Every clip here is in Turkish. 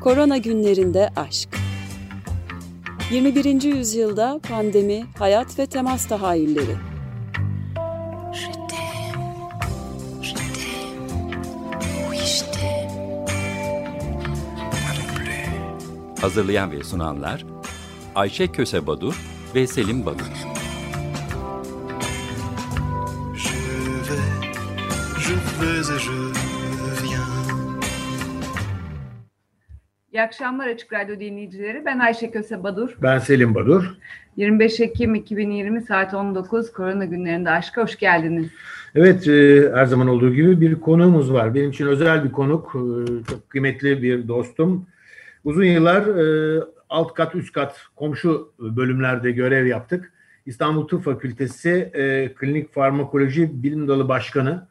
Korona günlerinde aşk. 21. yüzyılda pandemi, hayat ve temas tahayyülleri. Hazırlayan ve sunanlar Ayşe Köse Badur ve Selim Badur. Je vais, je vais et je İyi akşamlar Açık Radyo dinleyicileri. Ben Ayşe Köse Badur. Ben Selim Badur. 25 Ekim 2020 saat 19 Korona günlerinde aşka hoş geldiniz. Evet e, her zaman olduğu gibi bir konuğumuz var. Benim için özel bir konuk. E, çok kıymetli bir dostum. Uzun yıllar e, alt kat üst kat komşu bölümlerde görev yaptık. İstanbul Tıp Fakültesi Klinik Farmakoloji Bilim Dalı Başkanı.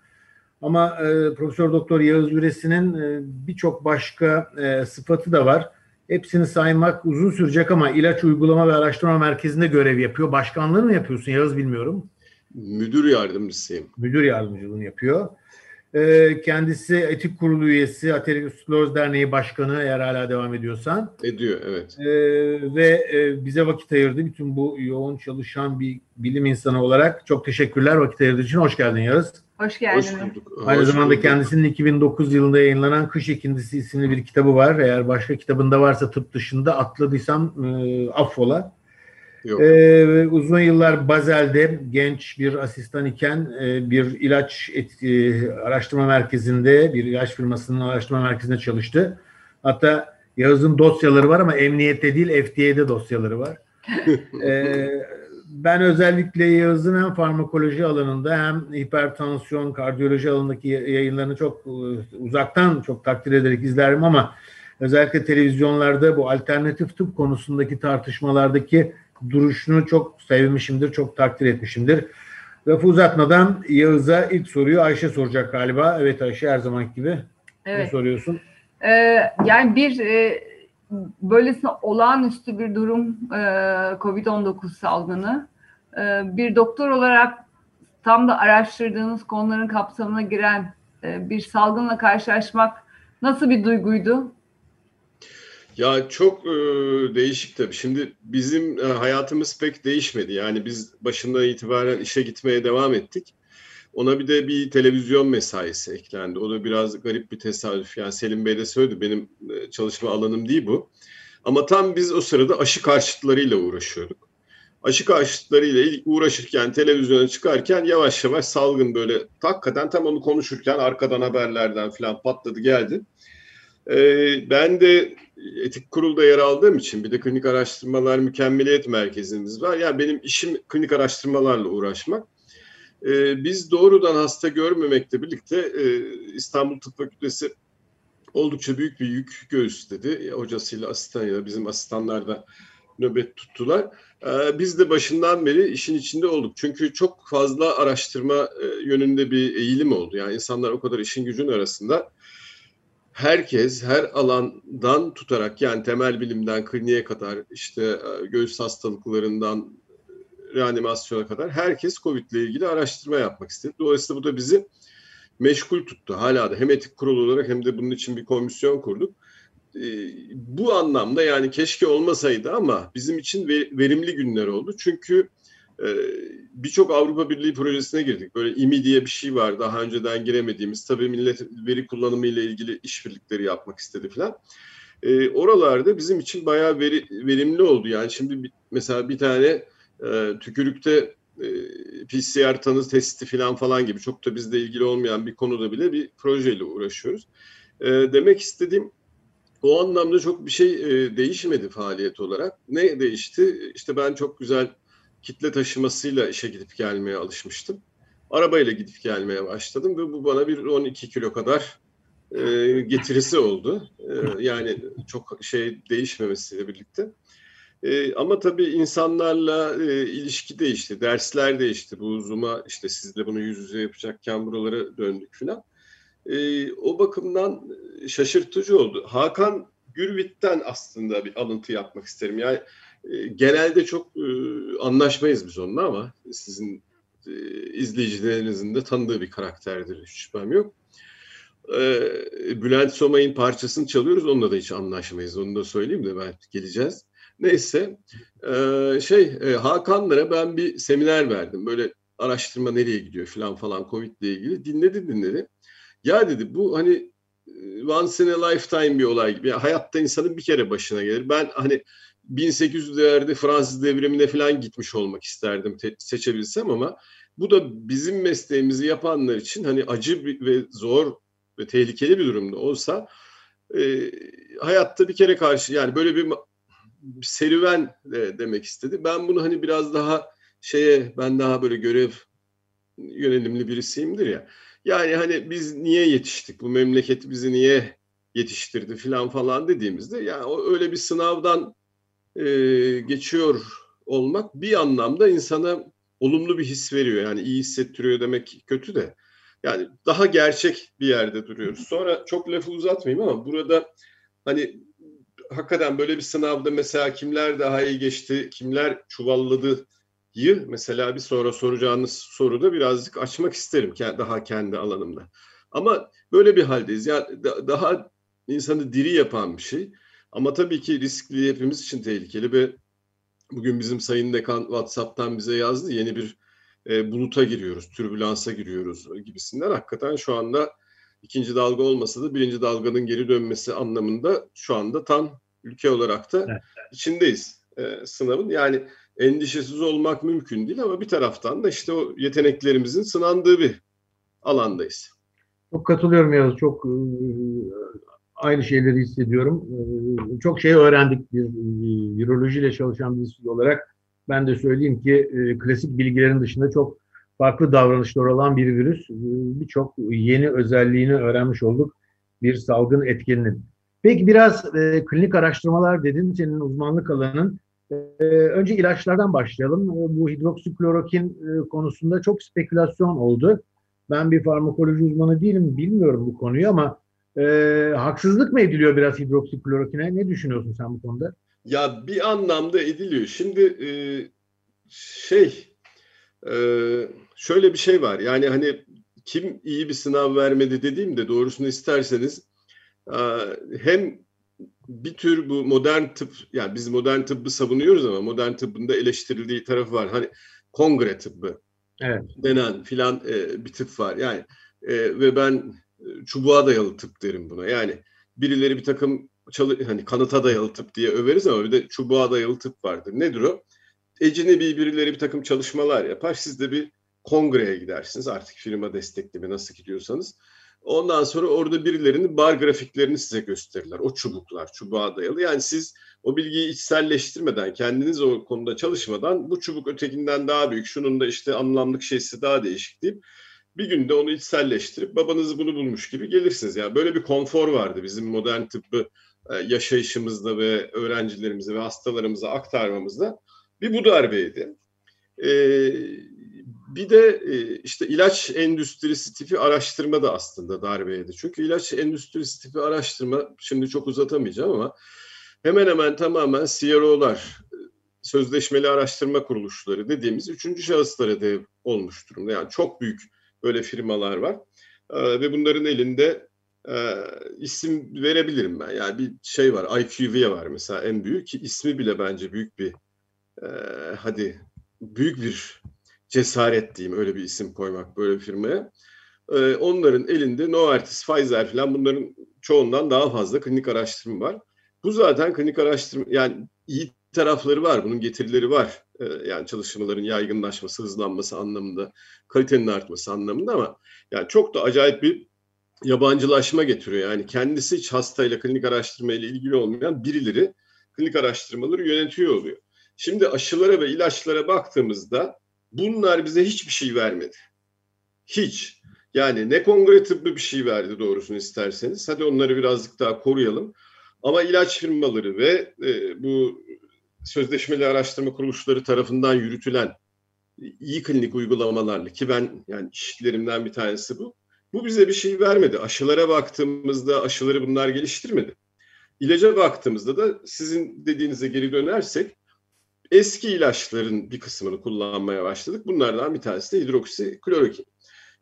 Ama e, Profesör Doktor Yağız Üresi'nin e, birçok başka e, sıfatı da var. Hepsini saymak uzun sürecek ama ilaç uygulama ve araştırma merkezinde görev yapıyor. Başkanlığı mı yapıyorsun Yağız bilmiyorum. Müdür yardımcısıyım. Müdür yardımcılığını yapıyor. E, kendisi etik kurulu üyesi, Ateroskleroz Derneği Başkanı eğer hala devam ediyorsan. Ediyor evet. E, ve e, bize vakit ayırdı. Bütün bu yoğun çalışan bir bilim insanı olarak çok teşekkürler vakit ayırdığı için. Hoş geldin Yağız. Hoş geldiniz. Hoş bulduk. Aynı Hoş zamanda bulduk. kendisinin 2009 yılında yayınlanan Kış İkindisi isimli bir kitabı var. Eğer başka kitabında varsa tıp dışında atladıysam e, affola. Yok. Ee, uzun yıllar Bazel'de genç bir asistan iken e, bir ilaç et, e, araştırma merkezinde, bir ilaç firmasının araştırma merkezinde çalıştı. Hatta Yağız'ın dosyaları var ama emniyette değil FDA'de dosyaları var. ee, ben özellikle Yağız'ın hem farmakoloji alanında hem hipertansiyon, kardiyoloji alanındaki yayınlarını çok e, uzaktan çok takdir ederek izlerim ama özellikle televizyonlarda bu alternatif tıp konusundaki tartışmalardaki duruşunu çok sevmişimdir, çok takdir etmişimdir. Lafı uzatmadan Yağız'a ilk soruyu Ayşe soracak galiba. Evet Ayşe her zamanki gibi. Evet. Ne soruyorsun? Ee, yani bir e, böylesine olağanüstü bir durum e, COVID-19 salgını. E, bir doktor olarak tam da araştırdığınız konuların kapsamına giren e, bir salgınla karşılaşmak nasıl bir duyguydu? Ya çok e, değişik tabii. Şimdi bizim e, hayatımız pek değişmedi. Yani biz başından itibaren işe gitmeye devam ettik. Ona bir de bir televizyon mesaisi eklendi. O da biraz garip bir tesadüf. Yani Selim Bey de söyledi benim e, çalışma alanım değil bu. Ama tam biz o sırada aşı karşıtlarıyla uğraşıyorduk. Aşı karşıtlarıyla uğraşırken, televizyona çıkarken yavaş yavaş salgın böyle hakikaten tam onu konuşurken arkadan haberlerden falan patladı geldi. Ee, ben de etik kurulda yer aldığım için bir de klinik araştırmalar mükemmeliyet merkezimiz var. Yani benim işim klinik araştırmalarla uğraşmak. E, biz doğrudan hasta görmemekle birlikte e, İstanbul Tıp Fakültesi oldukça büyük bir yük göğüsledi. Hocasıyla asistanıyla bizim asistanlar da nöbet tuttular. E, biz de başından beri işin içinde olduk. Çünkü çok fazla araştırma e, yönünde bir eğilim oldu. Yani insanlar o kadar işin gücün arasında herkes her alandan tutarak yani temel bilimden kliniğe kadar işte e, göğüs hastalıklarından reanimasyona kadar herkes COVID ile ilgili araştırma yapmak istedi. Dolayısıyla bu da bizi meşgul tuttu. Hala da hem etik kurulu olarak hem de bunun için bir komisyon kurduk. Ee, bu anlamda yani keşke olmasaydı ama bizim için verimli günler oldu. Çünkü e, birçok Avrupa Birliği projesine girdik. Böyle İMI diye bir şey var daha önceden giremediğimiz. Tabii millet veri kullanımı ile ilgili işbirlikleri yapmak istedi falan. E, oralarda bizim için bayağı veri, verimli oldu. Yani şimdi mesela bir tane e, tükürükte e, PCR tanı testi falan falan gibi çok da bizle ilgili olmayan bir konuda bile bir projeyle uğraşıyoruz. E, demek istediğim o anlamda çok bir şey e, değişmedi faaliyet olarak. Ne değişti? İşte ben çok güzel kitle taşımasıyla işe gidip gelmeye alışmıştım. Arabayla gidip gelmeye başladım ve bu bana bir 12 kilo kadar e, getirisi oldu. E, yani çok şey değişmemesiyle birlikte. E, ama tabii insanlarla e, ilişki değişti, dersler değişti. Bu Zoom'a işte sizle bunu yüz yüze yapacakken buralara döndük filan. E, o bakımdan şaşırtıcı oldu. Hakan Gürvit'ten aslında bir alıntı yapmak isterim. Yani genelde çok e, anlaşmayız biz onunla ama sizin e, izleyicilerinizin de tanıdığı bir karakterdir hiç şüphem yok. e, Bülent Somay'ın parçasını çalıyoruz. Onunla da hiç anlaşmayız. Onu da söyleyeyim de ben geleceğiz. Neyse e, şey e, Hakanlara ben bir seminer verdim. Böyle araştırma nereye gidiyor falan falan Covid ile ilgili. Dinledi dinledi. Ya dedi bu hani once in a lifetime bir olay gibi. Yani hayatta insanın bir kere başına gelir. Ben hani 1800'lerde Fransız devrimine falan gitmiş olmak isterdim seçebilsem ama bu da bizim mesleğimizi yapanlar için hani acı ve zor ve tehlikeli bir durumda olsa e, hayatta bir kere karşı yani böyle bir, bir serüven de demek istedi. Ben bunu hani biraz daha şeye ben daha böyle görev yönelimli birisiyimdir ya. Yani hani biz niye yetiştik? Bu memleket bizi niye yetiştirdi filan falan dediğimizde yani öyle bir sınavdan e, geçiyor olmak bir anlamda insana olumlu bir his veriyor. Yani iyi hissettiriyor demek kötü de. Yani daha gerçek bir yerde duruyoruz. Sonra çok lafı uzatmayayım ama burada hani hakikaten böyle bir sınavda mesela kimler daha iyi geçti, kimler çuvalladı yı mesela bir sonra soracağınız soruda birazcık açmak isterim daha kendi alanımda. Ama böyle bir haldeyiz. Yani daha insanı diri yapan bir şey. Ama tabii ki riskli hepimiz için tehlikeli ve bugün bizim Sayın Dekan WhatsApp'tan bize yazdı. Yeni bir e, buluta giriyoruz, türbülansa giriyoruz gibisinden. Hakikaten şu anda ikinci dalga olmasa da birinci dalganın geri dönmesi anlamında şu anda tam ülke olarak da evet. içindeyiz e, sınavın. Yani endişesiz olmak mümkün değil ama bir taraftan da işte o yeteneklerimizin sınandığı bir alandayız. Çok katılıyorum Yavuz. Çok e, aynı şeyleri hissediyorum. E, çok şey öğrendik bir e, virolojiyle çalışan birisi olarak. Ben de söyleyeyim ki klasik bilgilerin dışında çok farklı davranışlar olan bir virüs. Birçok yeni özelliğini öğrenmiş olduk bir salgın etkeninin. Peki biraz e, klinik araştırmalar dedin, senin uzmanlık alanın. Ee, önce ilaçlardan başlayalım. Ee, bu hidroksiklorokin e, konusunda çok spekülasyon oldu. Ben bir farmakoloji uzmanı değilim, bilmiyorum bu konuyu ama e, haksızlık mı ediliyor biraz hidroksiklorokine? Ne düşünüyorsun sen bu konuda? Ya bir anlamda ediliyor. Şimdi e, şey e, şöyle bir şey var. Yani hani kim iyi bir sınav vermedi dediğimde doğrusunu isterseniz e, hem bir tür bu modern tıp yani biz modern tıbbı savunuyoruz ama modern tıbbın da eleştirildiği tarafı var. Hani kongre tıbbı evet. denen filan e, bir tıp var. Yani e, ve ben çubuğa dayalı tıp derim buna. Yani birileri bir takım çalı, hani kanıta dayalı tıp diye överiz ama bir de çubuğa dayalı tıp vardır. Nedir o? Ecnebi birileri bir takım çalışmalar yapar. Siz de bir kongreye gidersiniz. Artık firma destekli nasıl gidiyorsanız. Ondan sonra orada birilerinin bar grafiklerini size gösterirler. O çubuklar, çubuğa dayalı. Yani siz o bilgiyi içselleştirmeden, kendiniz o konuda çalışmadan bu çubuk ötekinden daha büyük, şunun da işte anlamlık şeysi daha değişik deyip bir günde onu içselleştirip babanız bunu bulmuş gibi gelirsiniz. Yani böyle bir konfor vardı bizim modern tıbbı e, yaşayışımızda ve öğrencilerimize ve hastalarımıza aktarmamızda. Bir bu darbeydi. Ee, bir de e, işte ilaç endüstrisi tipi araştırma da aslında darbeydi. Çünkü ilaç endüstrisi tipi araştırma şimdi çok uzatamayacağım ama hemen hemen tamamen CRO'lar, sözleşmeli araştırma kuruluşları dediğimiz üçüncü şahıslara dev olmuş durumda. Yani çok büyük böyle firmalar var ee, ve bunların elinde e, isim verebilirim ben. Yani bir şey var, IQVIA var mesela en büyük ki ismi bile bence büyük bir e, hadi büyük bir cesaret diyeyim öyle bir isim koymak böyle bir firmaya. Ee, onların elinde Novartis, Pfizer falan bunların çoğundan daha fazla klinik araştırma var. Bu zaten klinik araştırma yani iyi tarafları var, bunun getirileri var. Ee, yani çalışmaların yaygınlaşması, hızlanması anlamında, kalitenin artması anlamında ama yani çok da acayip bir yabancılaşma getiriyor. Yani kendisi hiç hastayla klinik araştırma ile ilgili olmayan birileri klinik araştırmaları yönetiyor oluyor. Şimdi aşılara ve ilaçlara baktığımızda Bunlar bize hiçbir şey vermedi. Hiç. Yani ne kongre tıbbı bir şey verdi doğrusunu isterseniz. Hadi onları birazcık daha koruyalım. Ama ilaç firmaları ve e, bu sözleşmeli araştırma kuruluşları tarafından yürütülen iyi klinik uygulamalarla ki ben yani işlerimden bir tanesi bu. Bu bize bir şey vermedi. Aşılara baktığımızda aşıları bunlar geliştirmedi. İlaca baktığımızda da sizin dediğinize geri dönersek eski ilaçların bir kısmını kullanmaya başladık. Bunlardan bir tanesi de hidroksiklorokin.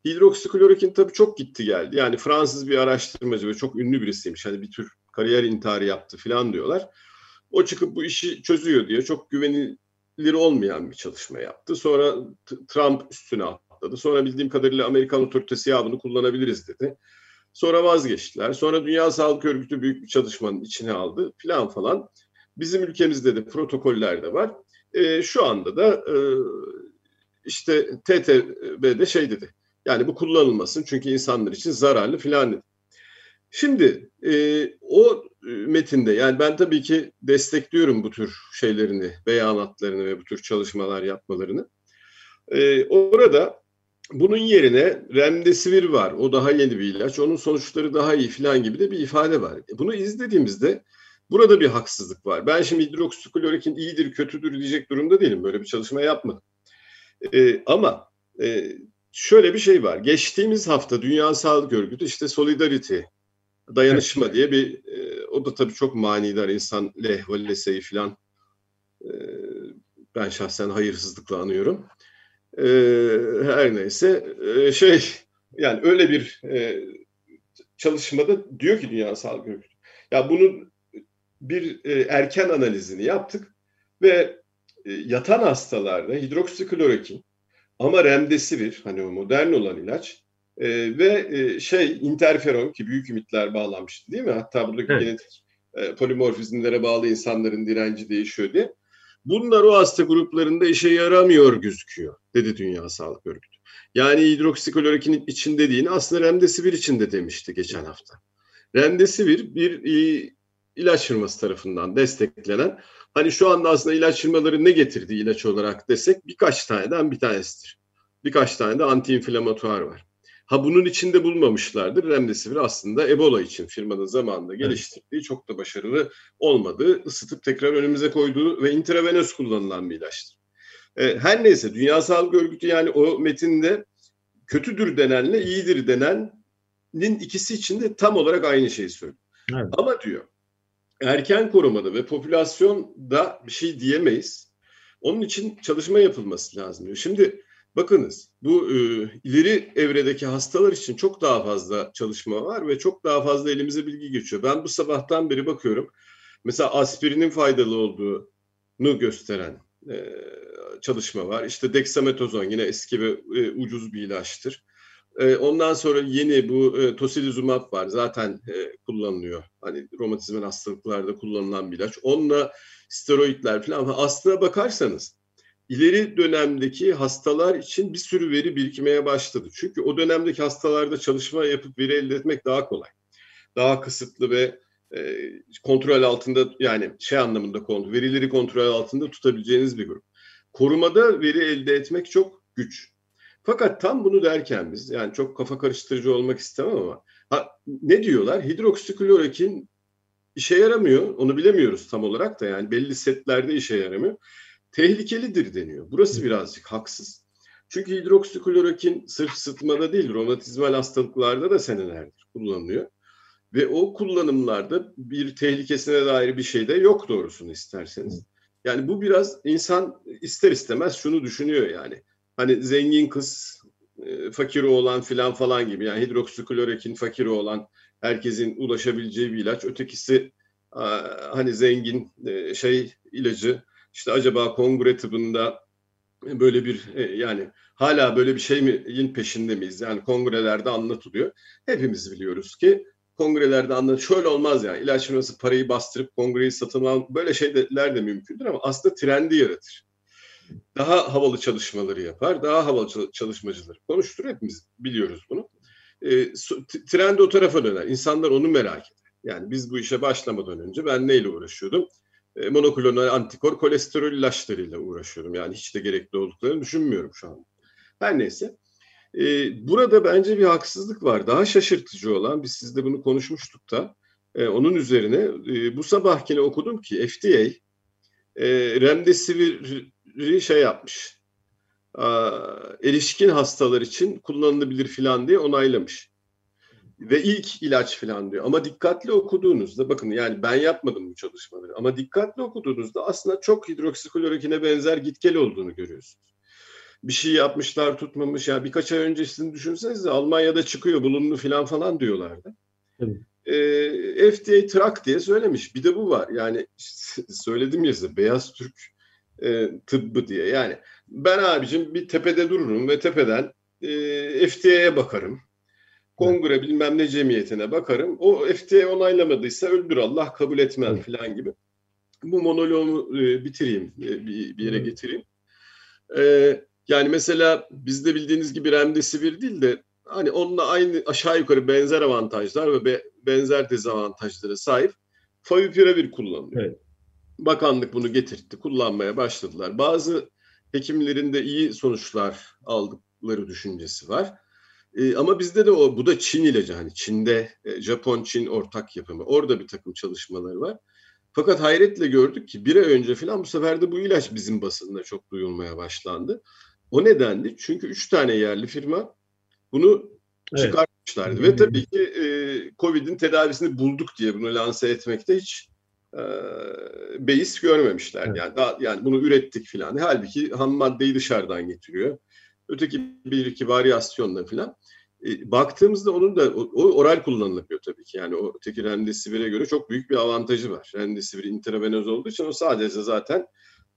hidroksiklorokin tabii çok gitti geldi. Yani Fransız bir araştırmacı ve çok ünlü birisiymiş. Hani bir tür kariyer intiharı yaptı falan diyorlar. O çıkıp bu işi çözüyor diye çok güvenilir olmayan bir çalışma yaptı. Sonra Trump üstüne atladı. Sonra bildiğim kadarıyla Amerikan otoritesi ya bunu kullanabiliriz dedi. Sonra vazgeçtiler. Sonra Dünya Sağlık Örgütü büyük bir çalışmanın içine aldı filan falan. Bizim ülkemizde de protokoller de var. E, şu anda da e, işte TTB'de şey dedi. Yani bu kullanılmasın çünkü insanlar için zararlı filan dedi. Şimdi e, o metinde yani ben tabii ki destekliyorum bu tür şeylerini, beyanatlarını ve bu tür çalışmalar yapmalarını. E, orada bunun yerine remdesivir var. O daha yeni bir ilaç. Onun sonuçları daha iyi filan gibi de bir ifade var. E, bunu izlediğimizde burada bir haksızlık var. Ben şimdi hidroksiklorokin iyidir, kötüdür diyecek durumda değilim. Böyle bir çalışma yapmadım. E, ama e, şöyle bir şey var. Geçtiğimiz hafta Dünya Sağlık Örgütü işte Solidarity, dayanışma diye bir e, o da tabii çok manidar insan lehvaleseyi filan e, ben şahsen hayırsızlıkla anıyorum. E, her neyse e, şey yani öyle bir e, çalışmada diyor ki Dünya Sağlık Örgütü ya bunun bir e, erken analizini yaptık ve e, yatan hastalarda hidroksiklorokin ama remdesivir hani o modern olan ilaç e, ve e, şey interferon ki büyük ümitler bağlanmıştı değil mi? Hatta buradaki evet. genetik e, polimorfizmlere bağlı insanların direnci değişiyor diye. Bunlar o hasta gruplarında işe yaramıyor gözüküyor dedi Dünya Sağlık Örgütü. Yani hidroksiklorokin içinde değil aslında remdesivir içinde demişti geçen hafta. Remdesivir bir e, ilaç firması tarafından desteklenen hani şu anda aslında ilaç firmaları ne getirdiği ilaç olarak desek birkaç taneden bir tanesidir. Birkaç tane de antiinflamatuar var. Ha bunun içinde bulmamışlardır. Remdesivir aslında Ebola için firmanın zamanında geliştirdiği çok da başarılı olmadığı, ısıtıp tekrar önümüze koyduğu ve intravenöz kullanılan bir ilaçtır. E, her neyse Dünya Sağlık Örgütü yani o metinde kötüdür denenle iyidir denenin ikisi için de tam olarak aynı şeyi söylüyor. Evet. Ama diyor erken korumada ve popülasyonda bir şey diyemeyiz. Onun için çalışma yapılması lazım diyor. Şimdi Bakınız bu e, ileri evredeki hastalar için çok daha fazla çalışma var ve çok daha fazla elimize bilgi geçiyor. Ben bu sabahtan beri bakıyorum. Mesela aspirinin faydalı olduğunu gösteren e, çalışma var. İşte dexametozon yine eski ve e, ucuz bir ilaçtır. E, ondan sonra yeni bu e, tosilizumab var. Zaten e, kullanılıyor. Hani romatizmal hastalıklarda kullanılan bir ilaç. Onunla steroidler falan. Aslına bakarsanız ileri dönemdeki hastalar için bir sürü veri birikmeye başladı. Çünkü o dönemdeki hastalarda çalışma yapıp veri elde etmek daha kolay. Daha kısıtlı ve e, kontrol altında yani şey anlamında kontrol, verileri kontrol altında tutabileceğiniz bir grup. Korumada veri elde etmek çok güç. Fakat tam bunu derken biz yani çok kafa karıştırıcı olmak istemem ama ha, ne diyorlar? Hidroksiklorokin işe yaramıyor. Onu bilemiyoruz tam olarak da yani belli setlerde işe yaramıyor tehlikelidir deniyor. Burası birazcık haksız. Çünkü hidroksiklorokin sırf sıtmada değil, romatizmal hastalıklarda da senelerdir kullanılıyor. Ve o kullanımlarda bir tehlikesine dair bir şey de yok doğrusunu isterseniz. Yani bu biraz insan ister istemez şunu düşünüyor yani. Hani zengin kız, e, fakiri olan filan falan gibi. Yani hidroksiklorokin fakiri olan herkesin ulaşabileceği bir ilaç. Ötekisi hani zengin e, şey ilacı işte acaba kongre tıbında böyle bir e, yani hala böyle bir şeyin peşinde miyiz? Yani kongrelerde anlatılıyor. Hepimiz biliyoruz ki kongrelerde anlat şöyle olmaz yani ilaç firması parayı bastırıp kongreyi satın al böyle şeyler de mümkündür ama aslında trendi yaratır. Daha havalı çalışmaları yapar, daha havalı çalışmacıları konuşturur. Hepimiz biliyoruz bunu. E, trend o tarafa döner. İnsanlar onu merak eder. Yani biz bu işe başlamadan önce ben neyle uğraşıyordum? E, monoklonal antikor kolesterol ilaçlarıyla uğraşıyorum. Yani hiç de gerekli olduklarını düşünmüyorum şu an. Her neyse. E, burada bence bir haksızlık var. Daha şaşırtıcı olan, biz sizle bunu konuşmuştuk da, e, onun üzerine e, bu sabahkine okudum ki FDA e, Remdesivir'i şey yapmış. A, erişkin hastalar için kullanılabilir filan diye onaylamış ve ilk ilaç falan diyor. Ama dikkatli okuduğunuzda bakın yani ben yapmadım bu çalışmaları ama dikkatli okuduğunuzda aslında çok hidroksiklorokine benzer git gel olduğunu görüyorsunuz. bir şey yapmışlar tutmamış. Yani birkaç ay öncesini düşünsenize Almanya'da çıkıyor bulundu falan falan diyorlardı. Evet. E, FDA trak diye söylemiş. Bir de bu var. Yani söyledim ya size beyaz Türk e, tıbbı diye. Yani ben abicim bir tepede dururum ve tepeden e, FDA'ya bakarım. Kongre bilmem ne cemiyetine bakarım. O FDA onaylamadıysa öldür Allah kabul etmem falan gibi. Bu monoloğumu e, bitireyim, e, bir, bir yere getireyim. E, yani mesela bizde bildiğiniz gibi remdesivir değil de hani onunla aynı aşağı yukarı benzer avantajlar ve be, benzer dezavantajlara sahip favipiravir kullanılıyor. Evet. Bakanlık bunu getirtti, kullanmaya başladılar. Bazı hekimlerin de iyi sonuçlar aldıkları düşüncesi var. E, ama bizde de o, bu da Çin ilacı hani Çin'de, e, Japon-Çin ortak yapımı. Orada bir takım çalışmaları var. Fakat hayretle gördük ki bir ay önce falan bu sefer de bu ilaç bizim basında çok duyulmaya başlandı. O nedenli çünkü üç tane yerli firma bunu evet. çıkartmışlardı. Ve tabii ki e, Covid'in tedavisini bulduk diye bunu lanse etmekte hiç e, beis görmemişler. Evet. Yani daha, yani bunu ürettik filan. Halbuki ham maddeyi dışarıdan getiriyor. Öteki bir iki varyasyonla filan. E, baktığımızda onun da o, o oral kullanılıyor tabii ki. Yani o öteki remdesivir'e göre çok büyük bir avantajı var. Remdesivir intravenöz olduğu için o sadece zaten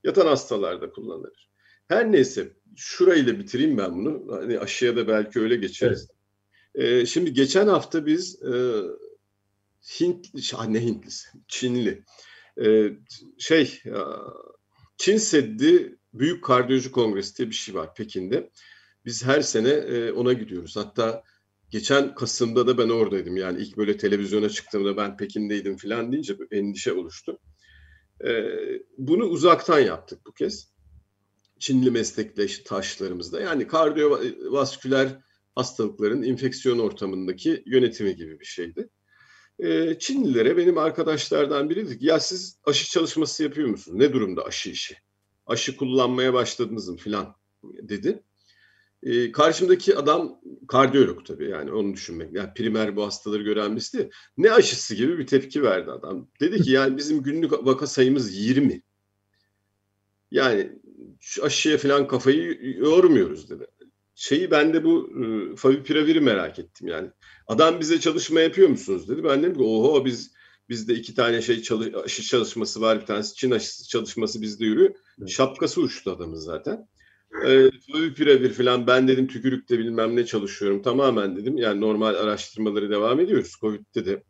yatan hastalarda kullanılır. Her neyse şurayla bitireyim ben bunu. Hani aşıya da belki öyle geçeriz. Evet. E, şimdi geçen hafta biz e, Hint, ne Hintlisi? Çinli. E, şey, Çin Seddi Büyük Kardiyoloji Kongresi diye bir şey var Pekin'de. Biz her sene e, ona gidiyoruz. Hatta geçen Kasım'da da ben oradaydım. Yani ilk böyle televizyona çıktığımda ben Pekin'deydim falan deyince endişe oluştu. E, bunu uzaktan yaptık bu kez. Çinli meslektaşlarımızda. Yani kardiyovasküler hastalıkların infeksiyon ortamındaki yönetimi gibi bir şeydi. E, Çinlilere benim arkadaşlardan biri dedi ki ya siz aşı çalışması yapıyor musunuz? Ne durumda aşı işi? Aşı kullanmaya başladınız mı filan dedi. E, karşımdaki adam kardiyolog tabii yani onu düşünmek. Yani primer bu hastaları gören birisi. Ne aşısı gibi bir tepki verdi adam. Dedi ki yani bizim günlük vaka sayımız 20. Yani şu aşıya falan kafayı yormuyoruz dedi. Şeyi ben de bu e, favipiraviri merak ettim yani. Adam bize çalışma yapıyor musunuz dedi. Ben dedim ki oho biz bizde iki tane şey çalış, aşı çalışması var bir tanesi Çin aşısı çalışması bizde yürüyor. Şapkası uçtu adamın zaten. Ee, birebir falan ben dedim tükürükte bilmem ne çalışıyorum tamamen dedim. Yani normal araştırmaları devam ediyoruz. Covid'de de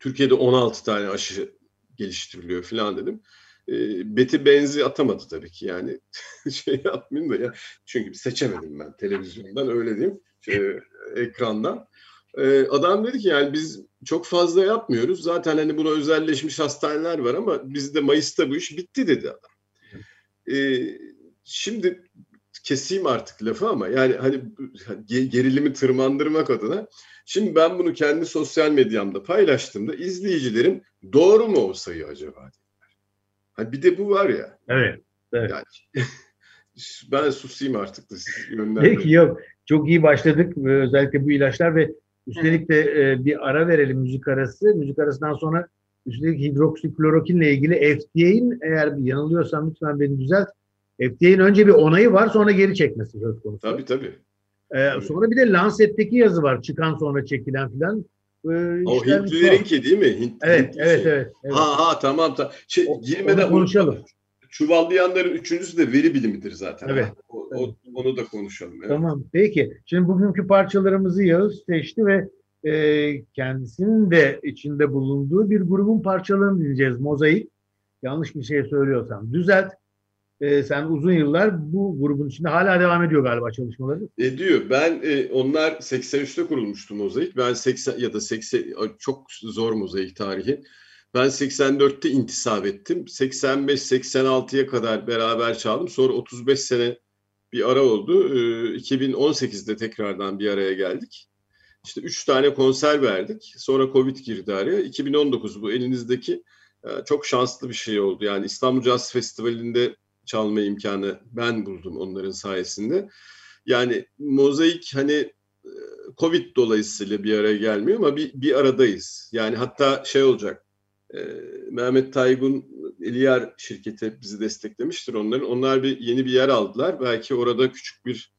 Türkiye'de 16 tane aşı geliştiriliyor falan dedim. Ee, beti benzi atamadı tabii ki yani şey yapmayayım da ya. Çünkü seçemedim ben televizyondan öyle diyeyim şey, ekrandan. Ee, adam dedi ki yani biz çok fazla yapmıyoruz. Zaten hani buna özelleşmiş hastaneler var ama bizde Mayıs'ta bu iş bitti dedi adam. Ee, Şimdi keseyim artık lafı ama yani hani gerilimi tırmandırmak adına şimdi ben bunu kendi sosyal medyamda paylaştığımda izleyicilerim doğru mu o sayı acaba dediler. Hani bir de bu var ya. Evet. evet. Yani, ben susayım artık da siz Peki yok. Çok iyi başladık. Özellikle bu ilaçlar ve üstelik de e, bir ara verelim müzik arası. Müzik arasından sonra üstelik hidroksiklorokinle ilgili FDA'in eğer bir yanılıyorsam lütfen beni düzelt FDA'nin önce bir onayı var sonra geri çekmesi söz konusu. Tabii tabii. Ee, sonra bir de Lancet'teki yazı var çıkan sonra çekilen filan. Ee, o Hintlilerinki değil mi? Hint, evet, Hint evet, şey. evet, evet. Ha ha tamam tamam. Şey, o, girmeden konuşalım. Çuvallayanların üçüncüsü de veri bilimidir zaten. Evet. O, o, onu da konuşalım. Evet. Tamam peki. Şimdi bugünkü parçalarımızı Yağız seçti ve e, kendisinin de içinde bulunduğu bir grubun parçalarını dinleyeceğiz. Mozaik. Yanlış bir şey söylüyorsam düzelt e, sen uzun yıllar bu grubun içinde hala devam ediyor galiba çalışmaları. Ediyor. Ben e, onlar 83'te kurulmuştu Mozaik. Ben 80 ya da 80 çok zor Mozaik tarihi. Ben 84'te intisap ettim. 85-86'ya kadar beraber çaldım. Sonra 35 sene bir ara oldu. E, 2018'de tekrardan bir araya geldik. İşte üç tane konser verdik. Sonra Covid girdi araya. 2019 bu elinizdeki e, çok şanslı bir şey oldu. Yani İstanbul Jazz Festivali'nde çalma imkanı ben buldum onların sayesinde. Yani mozaik hani e, Covid dolayısıyla bir araya gelmiyor ama bir, bir aradayız. Yani hatta şey olacak e, Mehmet Taygun Eliyar şirketi bizi desteklemiştir onların. Onlar bir yeni bir yer aldılar. Belki orada küçük bir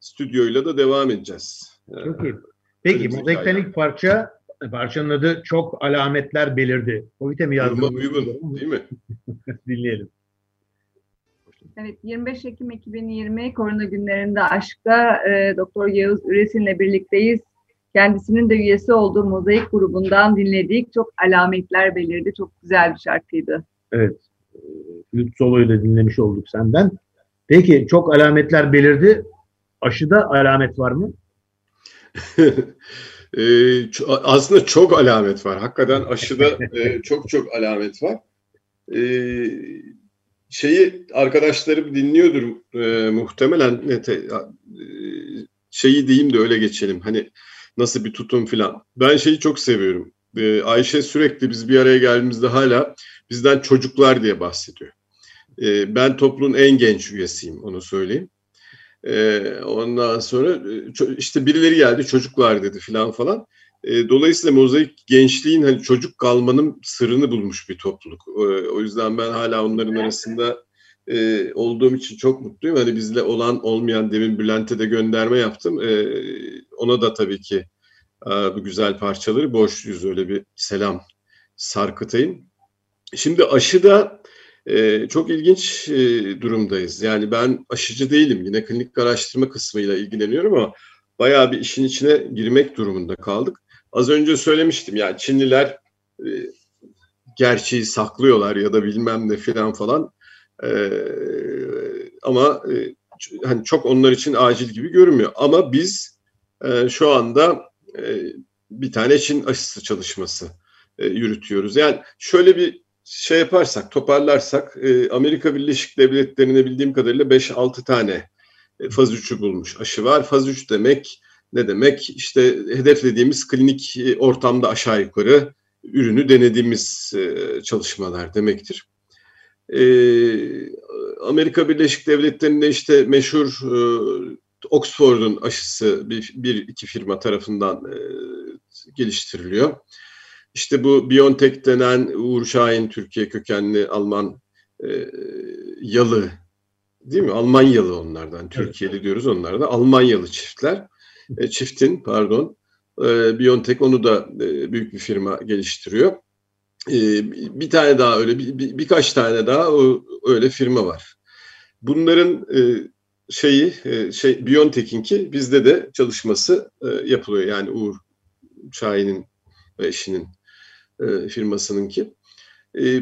stüdyoyla da devam edeceğiz. Çok iyi. Peki mozaikten ilk parça parçanın adı çok alametler belirdi. Ovite mi yazdın? Uygun değil mi? Dinleyelim. Evet, 25 Ekim 2020 Korona günlerinde aşkta e, Doktor Yağız Üresin'le birlikteyiz. Kendisinin de üyesi olduğu Mozaik grubundan dinledik. Çok alametler belirdi. Çok güzel bir şarkıydı. Evet. Flüt soloyu da dinlemiş olduk senden. Peki çok alametler belirdi. Aşıda alamet var mı? e, aslında çok alamet var. Hakikaten aşıda e, çok çok alamet var. E, şeyi arkadaşlarım dinliyordur e, muhtemelen. Te, e, şeyi diyeyim de öyle geçelim. Hani nasıl bir tutum filan. Ben şeyi çok seviyorum. E, Ayşe sürekli biz bir araya geldiğimizde hala bizden çocuklar diye bahsediyor. E, ben topluluğun en genç üyesiyim onu söyleyeyim. E, ondan sonra e, işte birileri geldi çocuklar dedi filan falan. E, dolayısıyla mozaik gençliğin hani çocuk kalmanın sırrını bulmuş bir topluluk. E, o yüzden ben hala onların arasında e, olduğum için çok mutluyum. Hani bizle olan olmayan demin Bülent'e de gönderme yaptım. E, ona da tabii ki e, bu güzel parçaları borçluyuz öyle bir selam sarkıtayım. Şimdi aşıda e, çok ilginç e, durumdayız. Yani ben aşıcı değilim. Yine klinik araştırma kısmıyla ilgileniyorum ama bayağı bir işin içine girmek durumunda kaldık. Az önce söylemiştim yani Çinliler e, gerçeği saklıyorlar ya da bilmem ne filan falan. E, ama e, hani çok onlar için acil gibi görünmüyor. Ama biz e, şu anda e, bir tane Çin aşısı çalışması e, yürütüyoruz. Yani şöyle bir şey yaparsak, toparlarsak e, Amerika Birleşik Devletleri'ne bildiğim kadarıyla 5-6 tane e, faz 3'ü bulmuş aşı var. Faz 3 demek ne demek? İşte hedeflediğimiz klinik e, ortamda aşağı yukarı ürünü denediğimiz e, çalışmalar demektir. E, Amerika Birleşik Devletleri'nde işte meşhur Oxford'un aşısı bir, bir iki firma tarafından geliştiriliyor. İşte bu BioNTech denen Uğur Şahin Türkiye kökenli Alman yalı değil mi? Almanyalı onlardan. Türkiye'li evet. diyoruz onlardan. Almanyalı çiftler e, çiftin pardon e, Biontech onu da e, büyük bir firma geliştiriyor. E, bir tane daha öyle bir, bir, birkaç tane daha öyle firma var. Bunların e, şeyi e, şey Biontech'inki bizde de çalışması e, yapılıyor. Yani Uğur Şahin'in ve eşinin firmasınınki.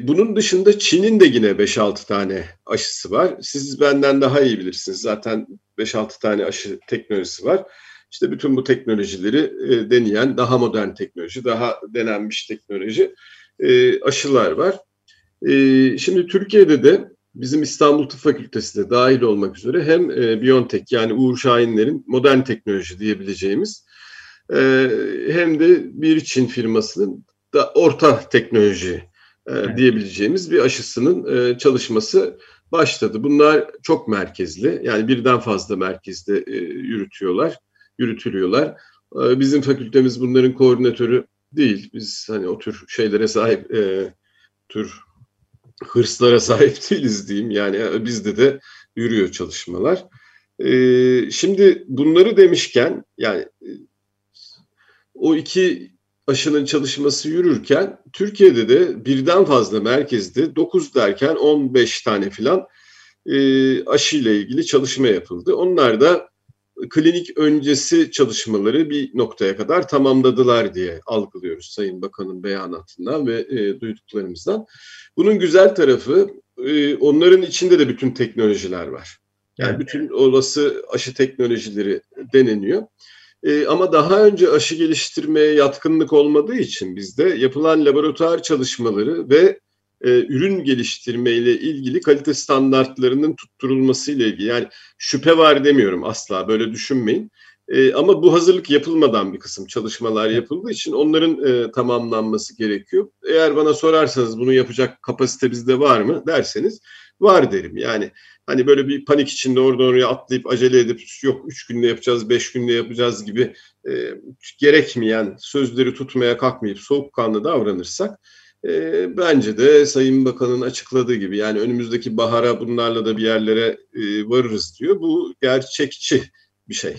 Bunun dışında Çin'in de yine 5-6 tane aşısı var. Siz benden daha iyi bilirsiniz. Zaten 5-6 tane aşı teknolojisi var. İşte bütün bu teknolojileri deneyen daha modern teknoloji, daha denenmiş teknoloji e, aşılar var. E, şimdi Türkiye'de de bizim İstanbul Tıp Fakültesi de dahil olmak üzere hem e, Biontech yani Uğur Şahinler'in modern teknoloji diyebileceğimiz e, hem de bir Çin firmasının da orta teknoloji e, diyebileceğimiz bir aşısının e, çalışması başladı. Bunlar çok merkezli yani birden fazla merkezde e, yürütüyorlar yürütülüyorlar. Ee, bizim fakültemiz bunların koordinatörü değil. Biz hani o tür şeylere sahip, e, tür hırslara sahip değiliz diyeyim. Yani e, bizde de yürüyor çalışmalar. E, şimdi bunları demişken yani e, o iki aşının çalışması yürürken Türkiye'de de birden fazla merkezde 9 derken 15 tane filan e, aşı ile ilgili çalışma yapıldı. Onlar da klinik öncesi çalışmaları bir noktaya kadar tamamladılar diye algılıyoruz Sayın Bakan'ın beyanatından ve e, duyduklarımızdan. Bunun güzel tarafı e, onların içinde de bütün teknolojiler var. Yani evet. bütün olası aşı teknolojileri deneniyor. E, ama daha önce aşı geliştirmeye yatkınlık olmadığı için bizde yapılan laboratuvar çalışmaları ve e, ürün geliştirme ile ilgili kalite standartlarının tutturulması ile ilgili. Yani şüphe var demiyorum asla böyle düşünmeyin. E, ama bu hazırlık yapılmadan bir kısım çalışmalar yapıldığı için onların e, tamamlanması gerekiyor. Eğer bana sorarsanız bunu yapacak kapasite bizde var mı derseniz var derim. Yani hani böyle bir panik içinde oradan oraya atlayıp acele edip yok üç günde yapacağız, beş günde yapacağız gibi e, gerekmeyen sözleri tutmaya kalkmayıp soğukkanlı davranırsak E, bence de Sayın Bakan'ın açıkladığı gibi yani önümüzdeki bahara bunlarla da bir yerlere e, varırız diyor. Bu gerçekçi bir şey.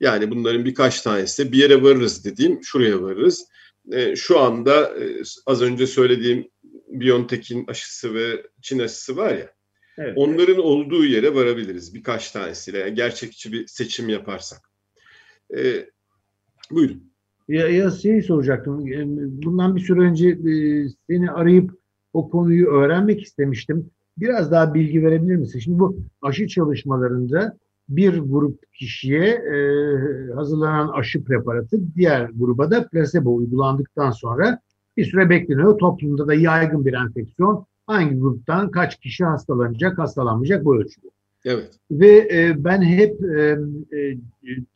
Yani bunların birkaç tanesi bir yere varırız dediğim şuraya varırız. E, şu anda e, az önce söylediğim Biontech'in aşısı ve Çin aşısı var ya. Evet. Onların olduğu yere varabiliriz birkaç tanesiyle. Yani gerçekçi bir seçim yaparsak. E, buyurun. Ya, ya şey soracaktım. Bundan bir süre önce e, seni arayıp o konuyu öğrenmek istemiştim. Biraz daha bilgi verebilir misin? Şimdi bu aşı çalışmalarında bir grup kişiye e, hazırlanan aşı preparatı diğer gruba da placebo uygulandıktan sonra bir süre bekleniyor. Toplumda da yaygın bir enfeksiyon hangi gruptan kaç kişi hastalanacak, hastalanmayacak bu ölçülüyor. Evet. Ve e, ben hep e, e,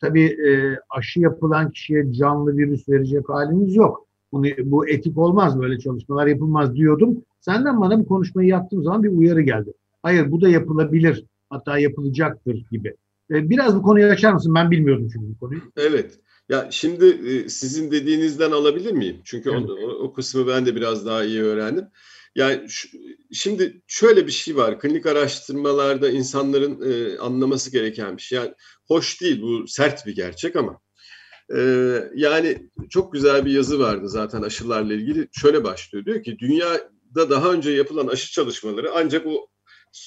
tabii e, aşı yapılan kişiye canlı virüs verecek halimiz yok. Bunu, bu etik olmaz, böyle çalışmalar yapılmaz diyordum. Senden bana bu konuşmayı yaptığım zaman bir uyarı geldi. Hayır bu da yapılabilir, hatta yapılacaktır gibi. E, biraz bu konuyu açar mısın? Ben bilmiyordum çünkü bu konuyu. Evet. Ya şimdi e, sizin dediğinizden alabilir miyim? Çünkü evet. o, o kısmı ben de biraz daha iyi öğrendim. Yani şu, şimdi şöyle bir şey var. Klinik araştırmalarda insanların e, anlaması gereken bir şey. Yani hoş değil bu sert bir gerçek ama e, yani çok güzel bir yazı vardı zaten aşılarla ilgili. Şöyle başlıyor. Diyor ki dünyada daha önce yapılan aşı çalışmaları ancak o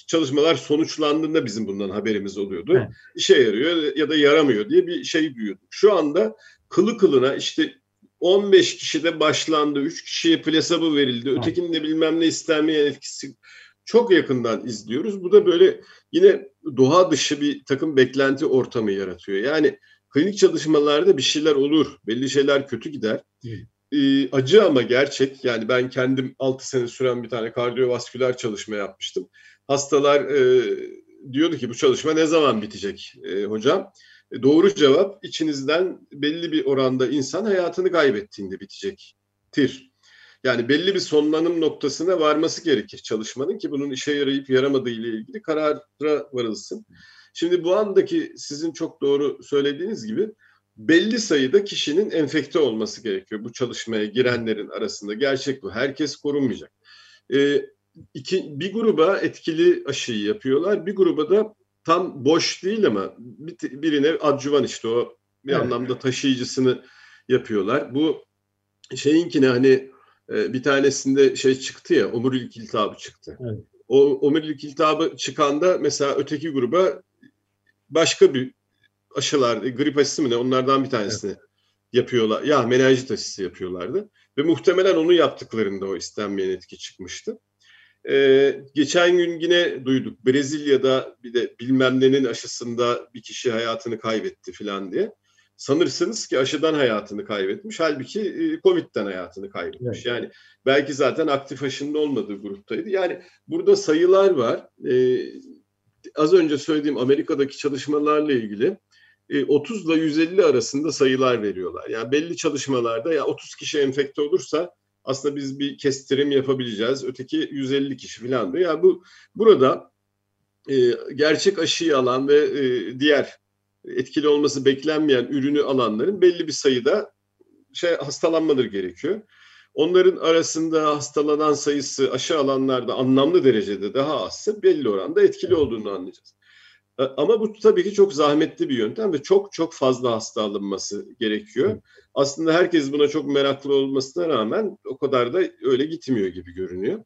çalışmalar sonuçlandığında bizim bundan haberimiz oluyordu. Evet. İşe yarıyor ya da yaramıyor diye bir şey duyuyorduk. Şu anda kılı kılına işte 15 kişide başlandı, 3 kişiye plasebo verildi, ötekinde bilmem ne istenmeyen etkisi çok yakından izliyoruz. Bu da böyle yine doğa dışı bir takım beklenti ortamı yaratıyor. Yani klinik çalışmalarda bir şeyler olur, belli şeyler kötü gider. Ee, acı ama gerçek. Yani ben kendim 6 sene süren bir tane kardiyovasküler çalışma yapmıştım. Hastalar e, diyordu ki bu çalışma ne zaman bitecek e, hocam? E, doğru cevap içinizden belli bir oranda insan hayatını kaybettiğinde bitecektir. Yani belli bir sonlanım noktasına varması gerekir çalışmanın ki bunun işe yarayıp yaramadığı ile ilgili karara varılsın. Şimdi bu andaki sizin çok doğru söylediğiniz gibi belli sayıda kişinin enfekte olması gerekiyor bu çalışmaya girenlerin arasında. Gerçek bu. Herkes korunmayacak. Ee, iki, bir gruba etkili aşıyı yapıyorlar. Bir gruba da tam boş değil ama bir, birine adjuvan işte o bir evet. anlamda taşıyıcısını yapıyorlar. Bu şeyinkine hani e, bir tanesinde şey çıktı ya omurilik iltihabı çıktı. Evet. O omurilik iltihabı çıkanda mesela öteki gruba başka bir aşılar, grip aşısı mı ne onlardan bir tanesini evet. yapıyorlar. Ya menenjit aşısı yapıyorlardı. Ve muhtemelen onu yaptıklarında o istenmeyen etki çıkmıştı. Ee, geçen gün yine duyduk Brezilya'da bir de bilmem nenin aşısında bir kişi hayatını kaybetti falan diye. Sanırsınız ki aşıdan hayatını kaybetmiş. Halbuki e, Covid'den hayatını kaybetmiş. Evet. Yani belki zaten aktif aşının olmadığı gruptaydı. Yani burada sayılar var. Ee, az önce söylediğim Amerika'daki çalışmalarla ilgili 30 ile 150 arasında sayılar veriyorlar. Yani belli çalışmalarda ya 30 kişi enfekte olursa aslında biz bir kestirim yapabileceğiz. Öteki 150 kişi falan diyor. Yani bu burada e, gerçek aşıyı alan ve e, diğer etkili olması beklenmeyen ürünü alanların belli bir sayıda şey hastalanmaları gerekiyor. Onların arasında hastalanan sayısı aşı alanlarda anlamlı derecede daha azsa belli oranda etkili olduğunu anlayacağız. E, ama bu tabii ki çok zahmetli bir yöntem ve çok çok fazla hasta alınması gerekiyor. Aslında herkes buna çok meraklı olmasına rağmen o kadar da öyle gitmiyor gibi görünüyor.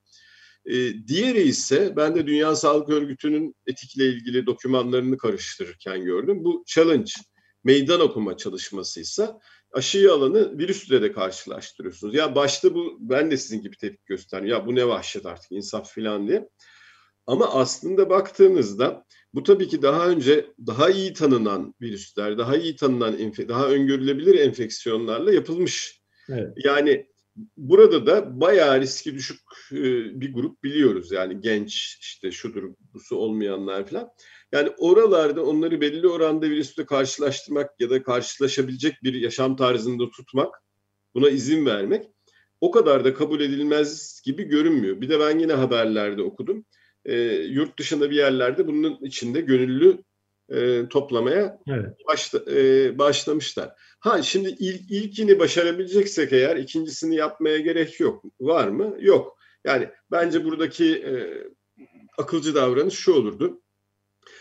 Ee, diğeri ise ben de Dünya Sağlık Örgütü'nün etikle ilgili dokümanlarını karıştırırken gördüm. Bu challenge, meydan okuma çalışmasıysa aşıyı alanı virüsle de karşılaştırıyorsunuz. Ya başta bu ben de sizin gibi tepki gösterdim. Ya bu ne vahşet artık insaf falan diye. Ama aslında baktığınızda bu tabii ki daha önce daha iyi tanınan virüsler, daha iyi tanınan, daha öngörülebilir enfeksiyonlarla yapılmış. Evet. Yani burada da bayağı riski düşük e, bir grup biliyoruz. Yani genç işte şudur busu olmayanlar falan. Yani oralarda onları belli oranda virüsle karşılaştırmak ya da karşılaşabilecek bir yaşam tarzında tutmak, buna izin vermek o kadar da kabul edilmez gibi görünmüyor. Bir de ben yine haberlerde okudum e, yurt dışında bir yerlerde bunun içinde gönüllü e, toplamaya evet. başla, e, başlamışlar. Ha şimdi ilk, ilkini başarabileceksek eğer ikincisini yapmaya gerek yok. Var mı? Yok. Yani bence buradaki e, akılcı davranış şu olurdu.